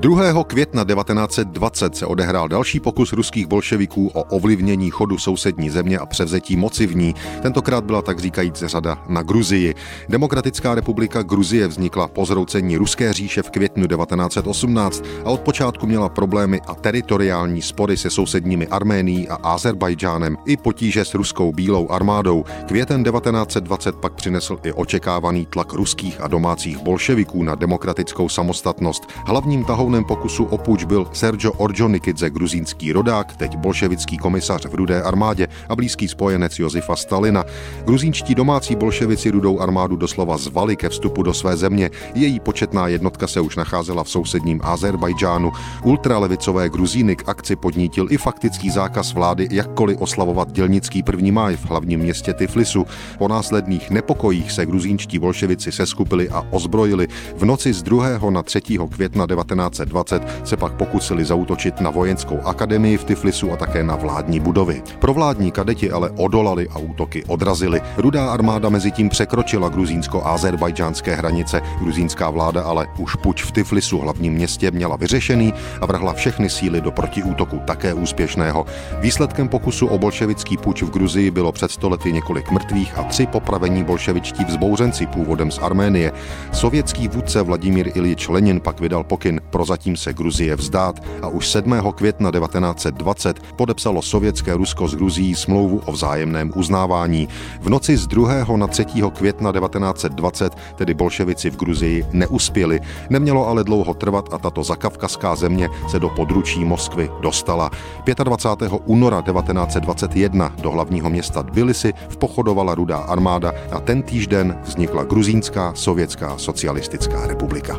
2. května 1920 se odehrál další pokus ruských bolševiků o ovlivnění chodu sousední země a převzetí moci v ní. Tentokrát byla tak říkajíc řada na Gruzii. Demokratická republika Gruzie vznikla po zroucení Ruské říše v květnu 1918 a od počátku měla problémy a teritoriální spory se sousedními Arménií a Azerbajdžánem i potíže s ruskou bílou armádou. Květen 1920 pak přinesl i očekávaný tlak ruských a domácích bolševiků na demokratickou samostatnost. Hlavním tahounem pokusu o puč byl Sergio Orjonikidze, gruzínský rodák, teď bolševický komisař v Rudé armádě a blízký spojenec Josefa Stalina. Gruzínští domácí bolševici Rudou armádu doslova zvali ke vstupu do své země. Její početná jednotka se už nacházela v sousedním Azerbajdžánu. Ultralevicové Gruzíny k akci podnítil i faktický zákaz vlády jakkoliv oslavovat dělnický první máj v hlavním městě Tiflisu. Po následných nepokojích se gruzínští bolševici seskupili a ozbrojili. V noci z 2. na 3. května 1920 se pak pokusili zautočit na vojenskou akademii v Tiflisu a také na vládní budovy. Provládní kadeti ale odolali a útoky odrazili. Rudá armáda mezi tím překročila gruzínsko-azerbajdžánské hranice. Gruzínská vláda ale už puč v Tiflisu, hlavním městě, měla vyřešený a vrhla všechny síly do protiútoku také úspěšného. Výsledkem pokusu o bolševický puč v Gruzii bylo před stolety několik mrtvých a tři popravení bolševičtí vzbouřenci původem z Arménie. Sovětský vůdce Vladimír Ilič Lenin pak vydal pokyn prozatím se Gruzie vzdát a už 7. května 1920 podepsalo sovětské Rusko s Gruzií smlouvu o vzájemném uznávání. V noci z 2. na 3. května 1920 tedy bolševici v Gruzii neuspěli. Nemělo ale dlouho trvat a tato zakavkazská země se do područí Moskvy dostala. 25. února 1921 do hlavního města Tbilisi vpochodovala rudá armáda a ten týžden vznikla Gruzínská sovětská socialistická republika.